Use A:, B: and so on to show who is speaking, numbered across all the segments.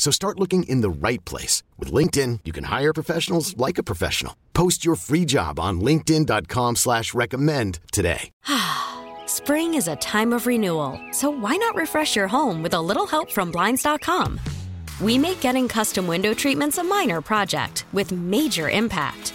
A: So start looking in the right place. With LinkedIn, you can hire professionals like a professional. Post your free job on linkedin.com slash recommend today.
B: Spring is a time of renewal, so why not refresh your home with a little help from Blinds.com? We make getting custom window treatments a minor project with major impact.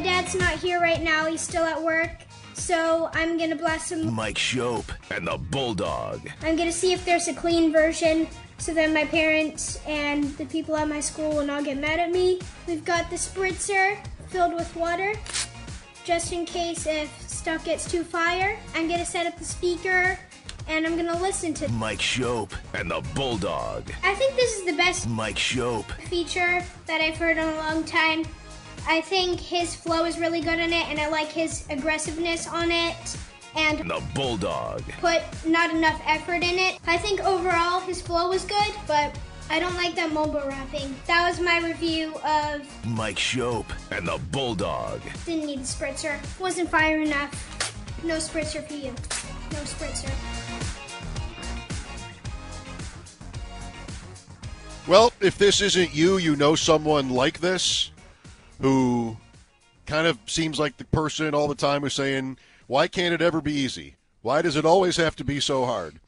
C: My dad's not here right now, he's still at work. So I'm gonna blast him.
D: Mike Schopp and the Bulldog.
C: I'm gonna see if there's a clean version so that my parents and the people at my school will not get mad at me. We've got the spritzer filled with water just in case if stuff gets too fire. I'm gonna set up the speaker and I'm gonna listen to
D: Mike Schopp and the Bulldog.
C: I think this is the best
D: Mike Schopp.
C: feature that I've heard in a long time. I think his flow is really good in it and I like his aggressiveness on it and
D: The Bulldog.
C: put not enough effort in it. I think overall his flow was good, but I don't like that mobile rapping. That was my review of
D: Mike Schopp and the Bulldog.
C: Didn't Need a Spritzer. Wasn't fire enough. No spritzer for you. No spritzer.
E: Well, if this isn't you, you know someone like this who kind of seems like the person all the time who's saying, Why can't it ever be easy? Why does it always have to be so hard?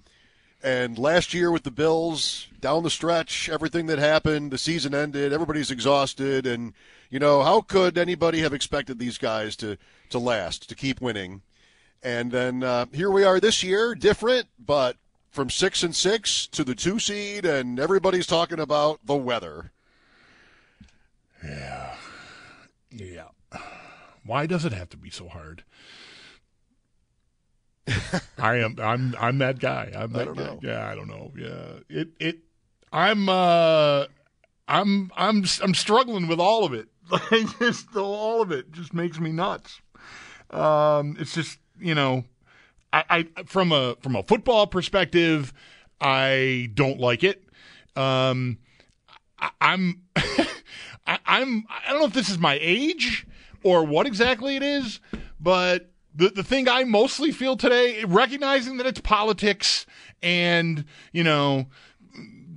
E: And last year with the Bills, down the stretch, everything that happened, the season ended, everybody's exhausted, and you know how could anybody have expected these guys to to last, to keep winning? And then uh, here we are this year, different, but from six and six to the two seed, and everybody's talking about the weather.
F: Yeah. Yeah. Why does it have to be so hard? I am I'm I'm that guy. I'm that
E: don't
F: guy.
E: know.
F: Yeah, I don't know. Yeah. It it I'm uh I'm I'm I'm struggling with all of it. Like just all of it just makes me nuts. Um it's just, you know, I, I from a from a football perspective, I don't like it. Um I, I'm I, I'm I don't know if this is my age or what exactly it is, but the the thing I mostly feel today, recognizing that it's politics and you know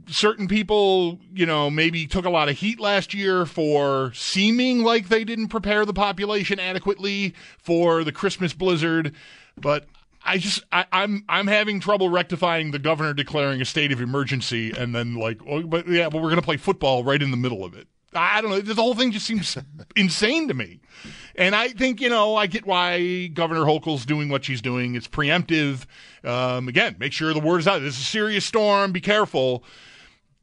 F: certain people, you know, maybe took a lot of heat last year for seeming like they didn't prepare the population adequately for the Christmas blizzard, but I just I, I'm I'm having trouble rectifying the governor declaring a state of emergency and then like oh, but yeah, but we're gonna play football right in the middle of it. I don't know. The whole thing just seems insane to me. And I think, you know, I get why Governor Hochul's doing what she's doing. It's preemptive. Um, again, make sure the word is out. This is a serious storm. Be careful.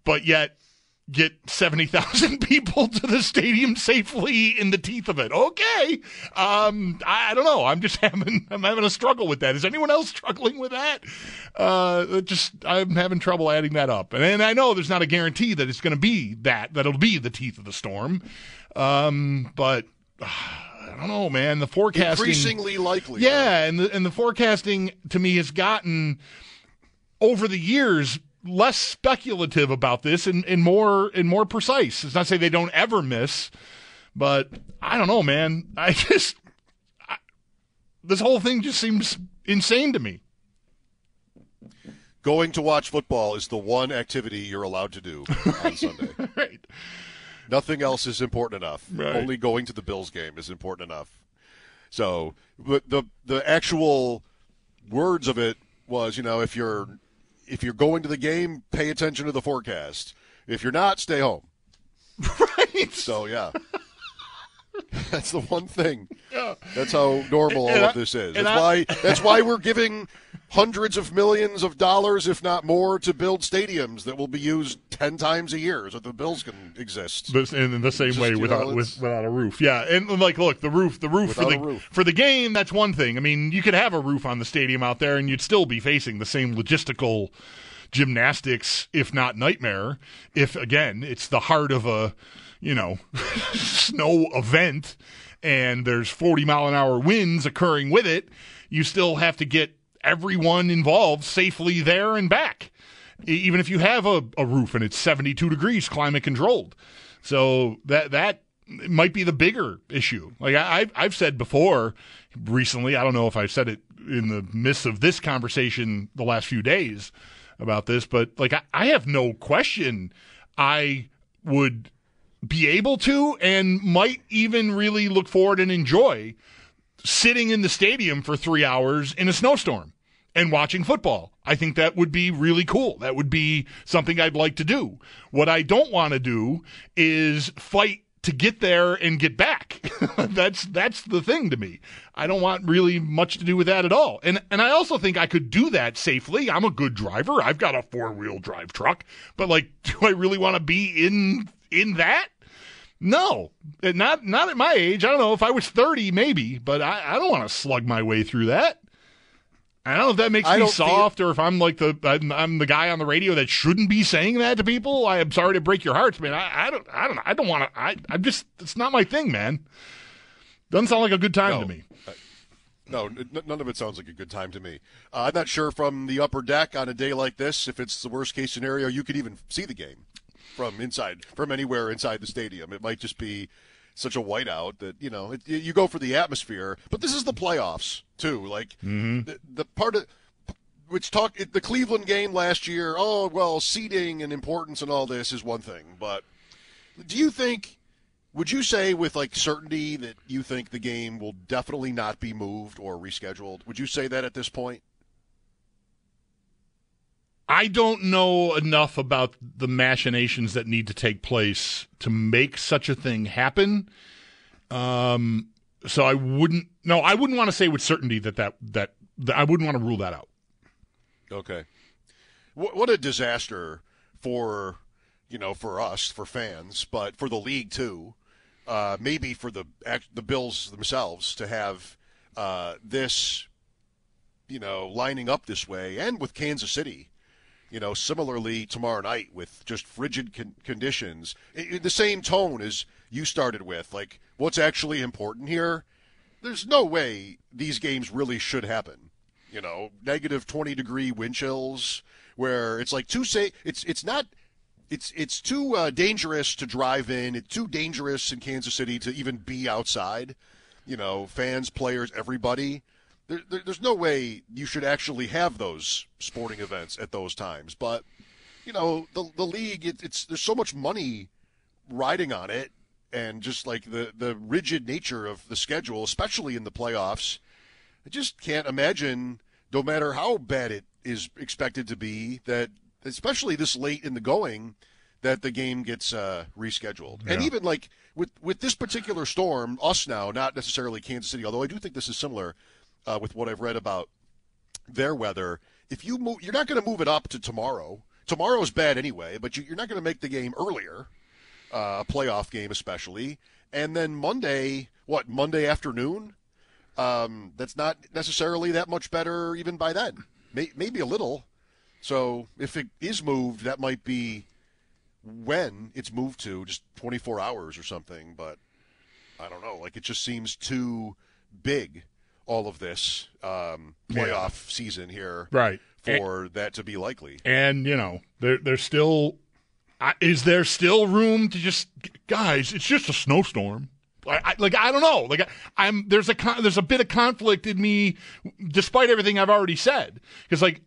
F: But yet, get 70,000 people to the stadium safely in the teeth of it. Okay. Um, I, I don't know. I'm just having, I'm having a struggle with that. Is anyone else struggling with that? Uh, just, I'm having trouble adding that up. And, and I know there's not a guarantee that it's going to be that, that it'll be the teeth of the storm. Um, but uh, I don't know, man. The forecasting.
E: Increasingly likely.
F: Yeah, and the and the forecasting to me has gotten over the years less speculative about this and, and more and more precise. It's not to say they don't ever miss, but I don't know, man. I just I, this whole thing just seems insane to me.
E: Going to watch football is the one activity you're allowed to do on Sunday.
F: right.
E: Nothing else is important enough.
F: Right.
E: Only going to the Bills game is important enough. So, but the the actual words of it was, you know, if you're if you're going to the game, pay attention to the forecast. If you're not, stay home.
F: Right.
E: So yeah. That's the one thing. That's how normal
F: And
E: all
F: I-
E: of this is. That's
F: I-
E: why that's why we're giving hundreds of millions of dollars, if not more, to build stadiums that will be used ten times a year so the Bills can exist.
F: This- in the same
E: Just,
F: way without
E: know,
F: with, without a roof. Yeah, and like, look, the roof, the roof for the
E: roof.
F: for the game. That's one thing. I mean, you could have a roof on the stadium out there, and you'd still be facing the same logistical gymnastics, if not nightmare. If again, it's the heart of a you know snow event, and there's 40 mile an hour winds occurring with it, you still have to get everyone involved safely there and back even if you have a, a roof and it's 72 degrees climate controlled. So that that might be the bigger issue. Like I, I've I've said before recently, I don't know if I said it in the midst of this conversation the last few days about this, but like I, I have no question I would be able to and might even really look forward and enjoy sitting in the stadium for three hours in a snowstorm and watching football. I think that would be really cool. That would be something I'd like to do. What I don't want to do is fight to get there and get back. that's that's the thing to me. I don't want really much to do with that at all. And and I also think I could do that safely. I'm a good driver. I've got a four-wheel drive truck. But like do I really want to be in in that? No, not not at my age. I don't know if I was thirty, maybe, but I, I don't want to slug my way through that. I don't know if that makes
E: I
F: me
E: feel-
F: soft or if I'm like the I'm, I'm the guy on the radio that shouldn't be saying that to people. I am sorry to break your hearts, man. I, I don't I don't I don't want to. I I'm just it's not my thing, man. Doesn't sound like a good time
E: No.
F: to me.
E: No, n- none of it sounds like a good time to me. Uh, I'm not sure from the upper deck on a day like this if it's the worst case scenario you could even see the game from inside, from anywhere inside the stadium. It might just be such a whiteout that you know it, you go for the atmosphere. But this is the playoffs too. Like mm-hmm. the, the part of which talk the Cleveland game last year. Oh well, seeding and importance and all this is one thing, but do you think? Would you say with like certainty that you think the game will definitely not be moved or rescheduled? Would you say that at this point?
F: I don't know enough about the machinations that need to take place to make such a thing happen. Um, so I wouldn't. No, I wouldn't want to say with certainty that that that, that I wouldn't want to rule that out.
E: Okay. What, what a disaster for you know for us for fans, but for the league too. Uh, maybe for the the Bills themselves to have uh, this, you know, lining up this way, and with Kansas City, you know, similarly tomorrow night with just frigid con- conditions, I- I- the same tone as you started with. Like, what's actually important here? There's no way these games really should happen. You know, negative 20 degree wind chills, where it's like too say it's it's not it's it's too uh, dangerous to drive in. It's too dangerous in Kansas City to even be outside. You know, fans, players, everybody. There, there, there's no way you should actually have those sporting events at those times. But you know, the the league, it, it's there's so much money riding on it, and just like the the rigid nature of the schedule, especially in the playoffs. I just can't imagine, no matter how bad it is expected to be, that especially this late in the going, that the game gets uh, rescheduled. And even like with with this particular storm, us now, not necessarily Kansas City, although I do think this is similar uh, with what I've read about their weather. If you move, you're not going to move it up to tomorrow. Tomorrow's bad anyway, but you, you're not going to make the game earlier, uh, a playoff game especially. And then Monday, what Monday afternoon? um, that's not necessarily that much better even by then. May, maybe a little. So if it is moved, that might be when it's moved to, just 24 hours or something. But I don't know. Like it just seems too big, all of this um, playoff season here,
F: Right.
E: for that to be likely.
F: And you know, there there's still I- is there still room to just guys? It's just a snowstorm. I, I, like I don't know. Like I, I'm there's a con, there's a bit of conflict in me, despite everything I've already said. Because like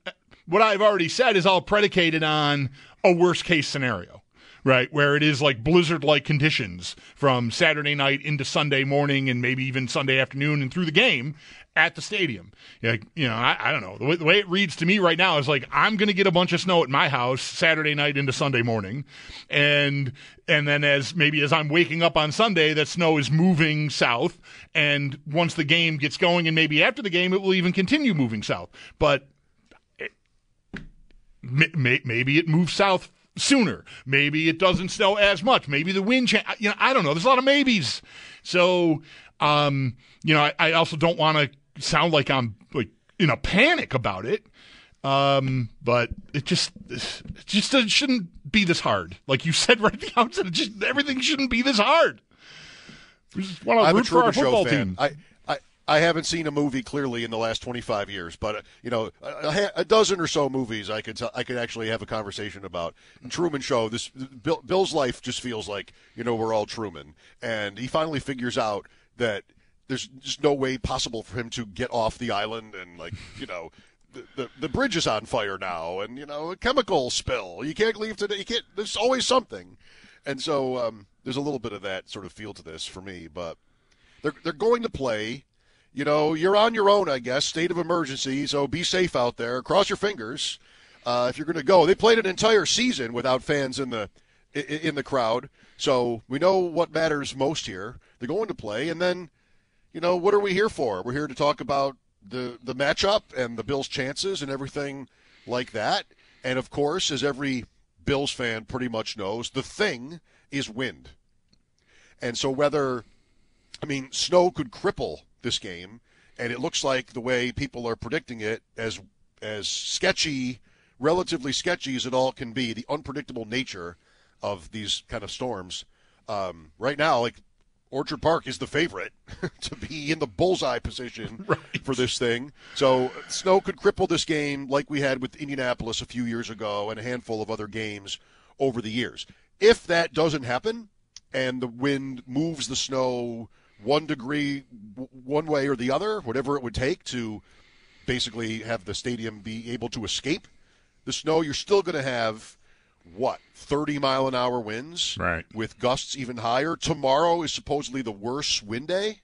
F: what I've already said is all predicated on a worst case scenario, right? Where it is like blizzard like conditions from Saturday night into Sunday morning and maybe even Sunday afternoon and through the game at the stadium. Like, you know, I, I don't know. The way, the way, it reads to me right now is like I'm going to get a bunch of snow at my house Saturday night into Sunday morning, and and then as maybe as I'm waking up on Sunday, that snow is moving south, and once the game gets going, and maybe after the game, it will even continue moving south. But maybe it moves south sooner. Maybe it doesn't snow as much. Maybe the wind, cha- you know, I don't know. There's a lot of maybes. So, um, you know, I, I also don't want to sound like I'm like in a panic about it. Um, but it just it just it shouldn't be this hard. Like you said right at the outset, it just everything shouldn't be this hard. We just want to
E: I'm
F: root
E: a
F: for our football
E: fan.
F: team.
E: I, I, haven't seen a movie clearly in the last 25 years, but uh, you know, a, a, a dozen or so movies I could t- I could actually have a conversation about. Truman Show. This Bill, Bill's life just feels like you know we're all Truman, and he finally figures out that there's just no way possible for him to get off the island and like you know the, the, the bridge is on fire now and you know a chemical spill you can't leave today you can't there's always something and so um, there's a little bit of that sort of feel to this for me but they're they're going to play you know you're on your own I guess state of emergency so be safe out there cross your fingers uh, if you're going to go they played an entire season without fans in the in the crowd so we know what matters most here they're going to play and then you know, what are we here for? We're here to talk about the the matchup and the Bills' chances and everything like that. And of course, as every Bills fan pretty much knows, the thing is wind. And so whether I mean, snow could cripple this game, and it looks like the way people are predicting it as as sketchy, relatively sketchy as it all can be, the unpredictable nature of these kind of storms. Um, right now, like Orchard Park is the favorite to be in the bullseye position
F: right.
E: for this thing. So snow could cripple this game like we had with Indianapolis a few years ago and a handful of other games over the years. If that doesn't happen and the wind moves the snow one degree one way or the other, whatever it would take to basically have the stadium be able to escape the snow, you're still going to have what 30 mile an hour winds
F: right.
E: with gusts even higher. Tomorrow is supposedly the worst wind day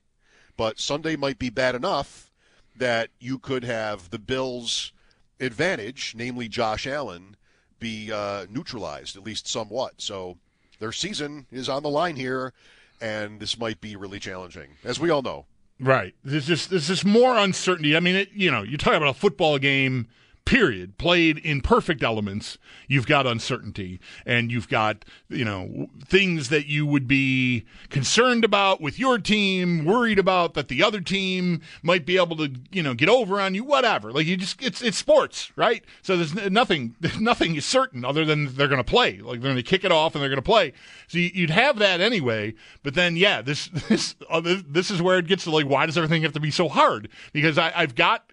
E: but sunday might be bad enough that you could have the bills advantage namely josh allen be uh, neutralized at least somewhat. So their season is on the line here and this might be really challenging as we all know.
F: Right. There's just there's just more uncertainty. I mean it, you know you're talking about a football game period played in perfect elements you've got uncertainty and you've got you know things that you would be concerned about with your team worried about that the other team might be able to you know get over on you whatever. Like you just it's it's sports right? So there's nothing nothing is certain other than they're going to play. Like they're going to kick it off and they're going to play. So you'd have that anyway but then yeah this this uh, this is where it gets to like why does everything have to be so hard? Because I, I've got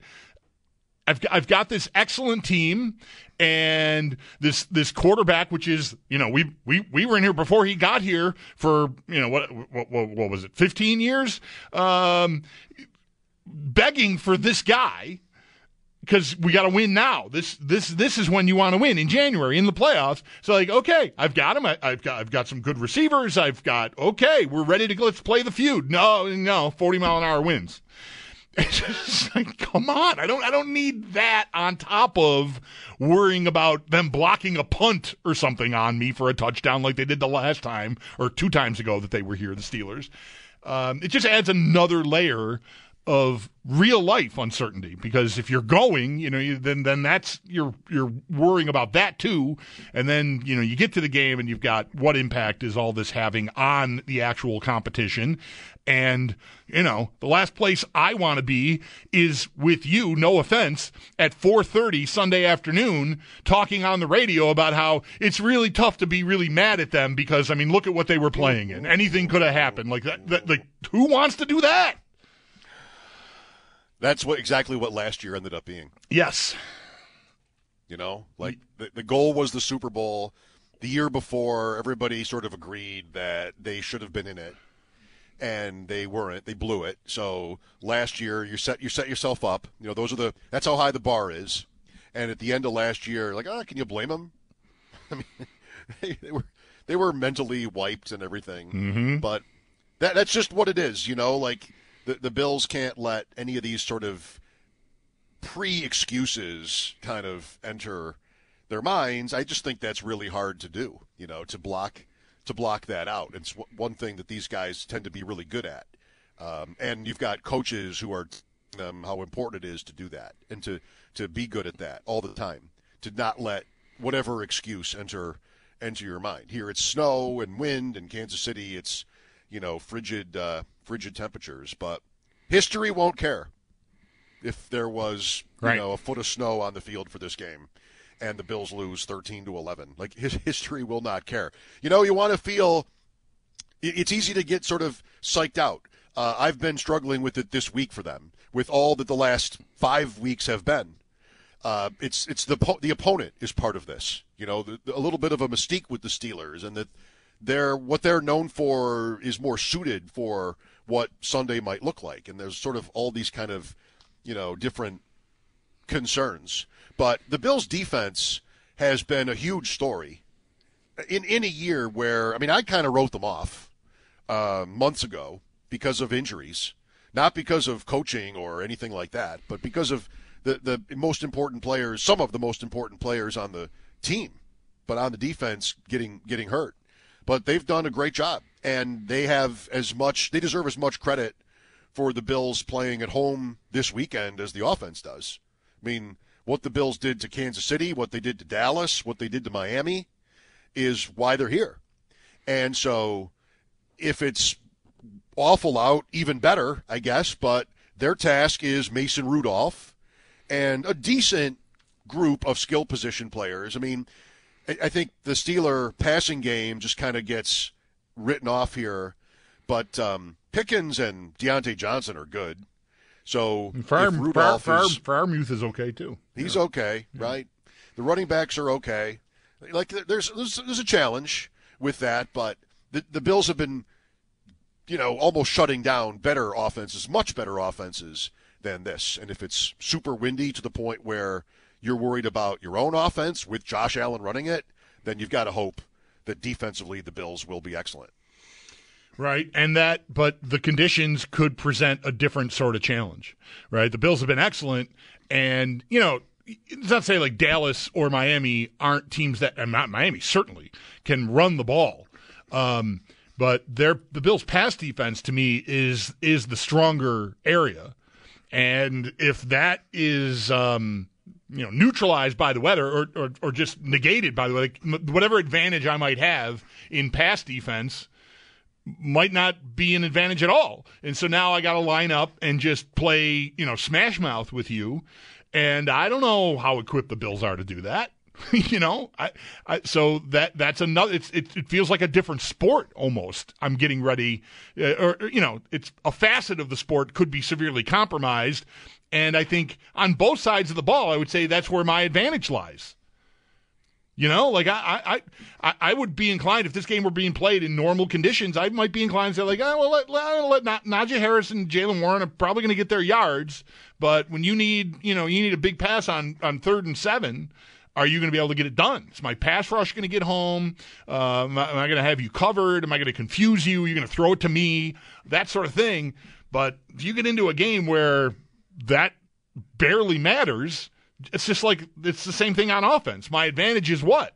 F: I've I've got this excellent team and this this quarterback, which is you know we we we were in here before he got here for you know what what, what, what was it fifteen years, um, begging for this guy because we got to win now. This this this is when you want to win in January in the playoffs. So like, okay, I've got him. I, have got I've got some good receivers. I've got okay, we're ready to go. Let's play the feud. No, no, forty mile an hour wins. It's just like, come on. I don't I don't need that on top of worrying about them blocking a punt or something on me for a touchdown like they did the last time or two times ago that they were here, the Steelers. Um, it just adds another layer of real life uncertainty because if you're going, you know, then then that's you're you're worrying about that too, and then you know you get to the game and you've got what impact is all this having on the actual competition, and you know the last place I want to be is with you. No offense, at 4:30 Sunday afternoon, talking on the radio about how it's really tough to be really mad at them because I mean look at what they were playing in. Anything could have happened. Like that, that like who wants to do that?
E: That's what exactly what last year ended up being.
F: Yes.
E: You know, like the, the goal was the Super Bowl. The year before, everybody sort of agreed that they should have been in it, and they weren't. They blew it. So last year, you set you set yourself up. You know, those are the that's how high the bar is. And at the end of last year, like, ah, oh, can you blame them? I mean, they, they were they were mentally wiped and everything. Mm-hmm. But that that's just what it is, you know. Like the the Bills can't let any of these sort of pre excuses kind of enter their minds. I just think that's really hard to do, you know, to block to block that out. It's one thing that these guys tend to be really good at. Um, and you've got coaches who are them how important it is to do that and to to be good at that all the time. To not let whatever excuse enter enter your mind. Here it's snow and wind in Kansas City. It's you know frigid uh, frigid temperatures, but history won't care if there was you
F: Right.
E: know a foot of snow on the field for this game and the Bills lose 13 to 11. Like his history will not care. You know, you want to feel it's easy to get sort of psyched out. Uh, I've been struggling with it this week for them, with all that the last five weeks have been. Uh, it's it's the po- the opponent is part of this. You know, the, the- a little bit of a mystique with the Steelers, and that they're what they're known for is more suited for what Sunday might look like. And there's sort of all these kind of you know different concerns. But the Bills' defense has been a huge story in in a year where I mean I kind of wrote them off uh, months ago because of injuries, not because of coaching or anything like that, but because of the the most important players, some of the most important players on the team, but on the defense getting getting hurt. But they've done a great job, and they have as much they deserve as much credit for the Bills playing at home this weekend as the offense does. I mean, what the Bills did to Kansas City, what they did to Dallas, what they did to Miami is why they're here. And so if it's awful out, even better, I guess, but their task is Mason Rudolph and a decent group of skill position players. I mean, I I think the Steeler passing game just kind of gets written off here, but um, Pickens and Diontae Johnson are good. So
F: Farm,
E: if Rudolph
F: Farm,
E: is,
F: Freiermuth is okay too.
E: He's okay, right? The running backs are okay. Like there's there's, there's a challenge with that, but the the Bills have been, you know, almost shutting down better offenses, much better offenses than this. And if it's super windy to the point where you're worried about your own offense with Josh Allen running it, then you've got to hope that defensively the Bills will be excellent.
F: Right. And that, but the conditions could present a different sort of challenge, right? The Bills have been excellent. And, you know, it's not to say like Dallas or Miami aren't teams that, and not Miami, certainly can run the ball. Um, but their, the Bills' pass defense to me is, is the stronger area. And if that is, um, you know, neutralized by the weather or, or, or just negated by the weather, whatever advantage I might have in pass defense, might not be an advantage at all. And so now I got to line up and just play, you know, smash mouth with you. And I don't know how equipped the Bills are to do that. you know, I, I, so that that's another. It, it feels like a different sport almost. I'm getting ready, uh, or, you know, it's a facet of the sport could be severely compromised. And I think on both sides of the ball, I would say that's where my advantage lies. You know, like I, I, I, would be inclined if this game were being played in normal conditions, I might be inclined to say like, oh, well, let, let, let Najee Harris and Jaylen Warren are probably going to get their yards, but when you need, you know, you need a big pass on on third and seven. Are you going to be able to get it done? Is my pass rush going to get home? Uh, am I, am I going to have you covered? Am I going to confuse you? You're going to throw it to me? That sort of thing. But if you get into a game where that barely matters, it's just like it's the same thing on offense. My advantage is what?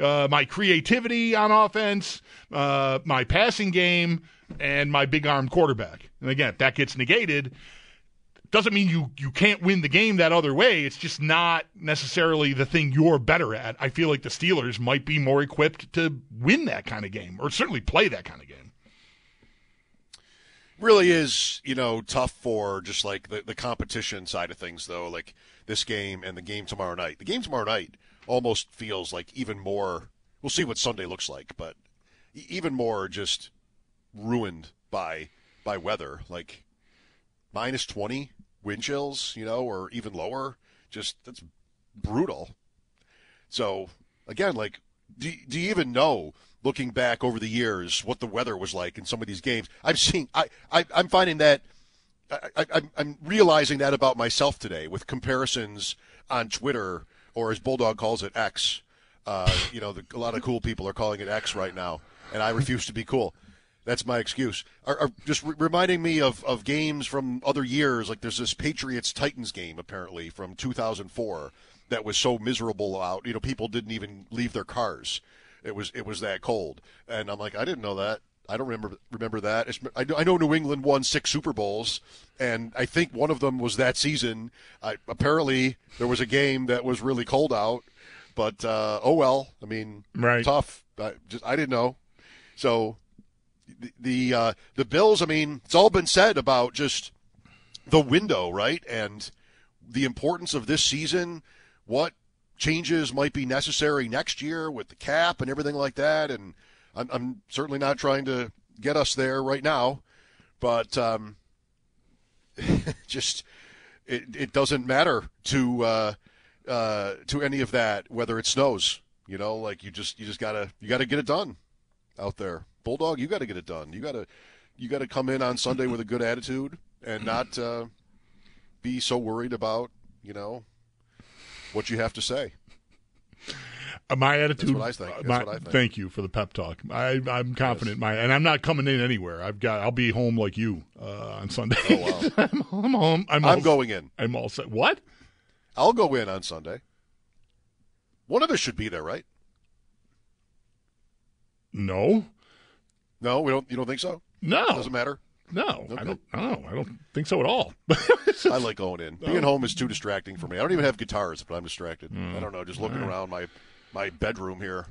F: Uh, my creativity on offense, uh, my passing game, and my big arm quarterback. And again, if that gets negated, doesn't mean you you can't win the game that other way. It's just not necessarily the thing you're better at. I feel like the Steelers might be more equipped to win that kind of game, or certainly play that kind of game.
E: Really is you know tough for just like the, the competition side of things though like this game and the game tomorrow night. The game tomorrow night almost feels like even more we'll see what sunday looks like but even more just ruined by by weather. Like minus 20 wind chills you know or even lower just that's brutal. So again, like, do, do you even know, looking back over the years, what the weather was like in some of these games? I've seen, I, I I'm finding that, I, I, I'm- I'm realizing that about myself today with comparisons on Twitter or as Bulldog calls it X, Uh, you know, the, a lot of cool people are calling it X right now, and I refuse to be cool. That's my excuse. Are, are just re- reminding me of, of games from other years. Like there's this Patriots Titans game apparently from 2004 that was so miserable out. You know, people didn't even leave their cars. It was it was that cold, and I'm like, I didn't know that. I don't remember remember that. It's, I, know, I know New England won six Super Bowls, and I think one of them was that season. I, apparently, there was a game that was really cold out, but uh, oh well. I mean,
F: Right.
E: tough. I just I didn't know. So the the, uh, the Bills. I mean, it's all been said about just the window, right, and the importance of this season. What changes might be necessary next year with the cap and everything like that, and I'm, I'm certainly not trying to get us there right now, but um, just it, it doesn't matter to uh, uh, to any of that whether it snows. You know, like you just you just gotta you gotta get it done out there. Bulldog, you got to get it done. You got to you got to come in on Sunday with a good attitude and not uh, be so worried about you know what you have to say.
F: Uh, my attitude.
E: what I think. That's
F: my-
E: what I think.
F: Thank you for the pep talk. I, I'm confident. My and I'm not coming in anywhere. I've got. I'll be home like you uh, on Sunday.
E: Oh, wow.
F: I'm, I'm home. I'm,
E: I'm
F: all,
E: going in.
F: I'm all set. What?
E: I'll go in on Sunday. One of us should be there, right?
F: No.
E: No, we don't. You don't think so?
F: No.
E: Doesn't matter.
F: No.
E: Okay.
F: I don't. No. I don't think so at all.
E: I like going in. Being home is too distracting for me. I don't even have guitars, but I'm distracted. I don't know. Just looking around my my bedroom here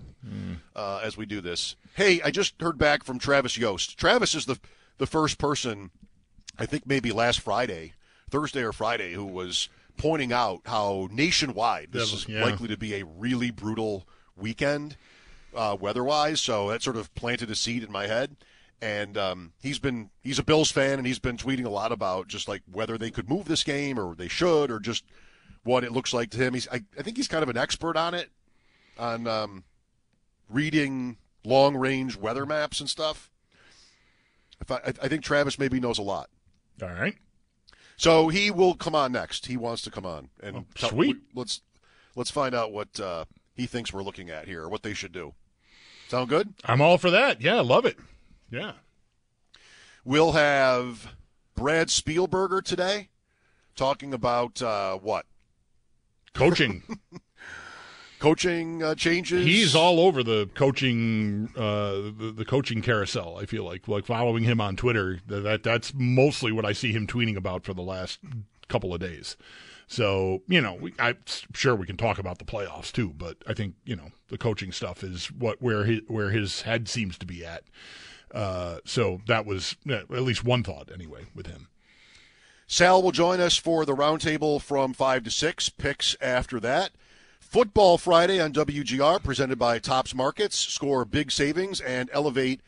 E: uh, as we do this. Hey, I just heard back from Travis Yost. Travis is the the first person, I think maybe last Friday, Thursday or Friday, who was pointing out how nationwide this is
F: Yeah.
E: likely to be a really brutal weekend uh, weather-wise. So that sort of planted a seed in my head. And um, he's been he's a Bills fan, and he's been tweeting a lot about just like whether they could move this game or they should, or just what it looks like to him. He's I, I think he's kind of an expert on it, on um, reading long-range weather maps and stuff. If I, I think Travis maybe knows a lot.
F: all right.
E: So he will come on next. He wants to come on and
F: Oh,
E: tell-
F: sweet.
E: let's let's find out what uh, he thinks we're looking at here, or what they should do. Sound good?
F: I'm all for that. Yeah. Love it. Yeah.
E: We'll have Brad Spielberger today talking about uh, what
F: Coaching.
E: coaching uh, changes.
F: He's all over the coaching, uh, the, the coaching carousel. I feel like, like following him on Twitter. That, that that's mostly what I see him tweeting about for the last couple of days. So you know, we, I'm sure we can talk about the playoffs too, but I think you know the coaching stuff is what where his where his head seems to be at. Uh, so that was at least one thought anyway with him.
E: Sal will join us for the roundtable from 5 to 6. Picks after that. Football Friday on WGR, presented by Tops Markets. Score big savings and elevate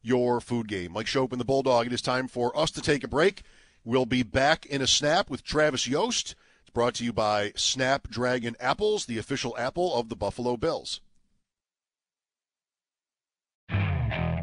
E: your food game. Mike Schopp and the Bulldog, it is time for us to take a break. We'll be back in a snap with Travis Yost. It's brought to you by Snapdragon Apples, the official apple of the Buffalo Bills.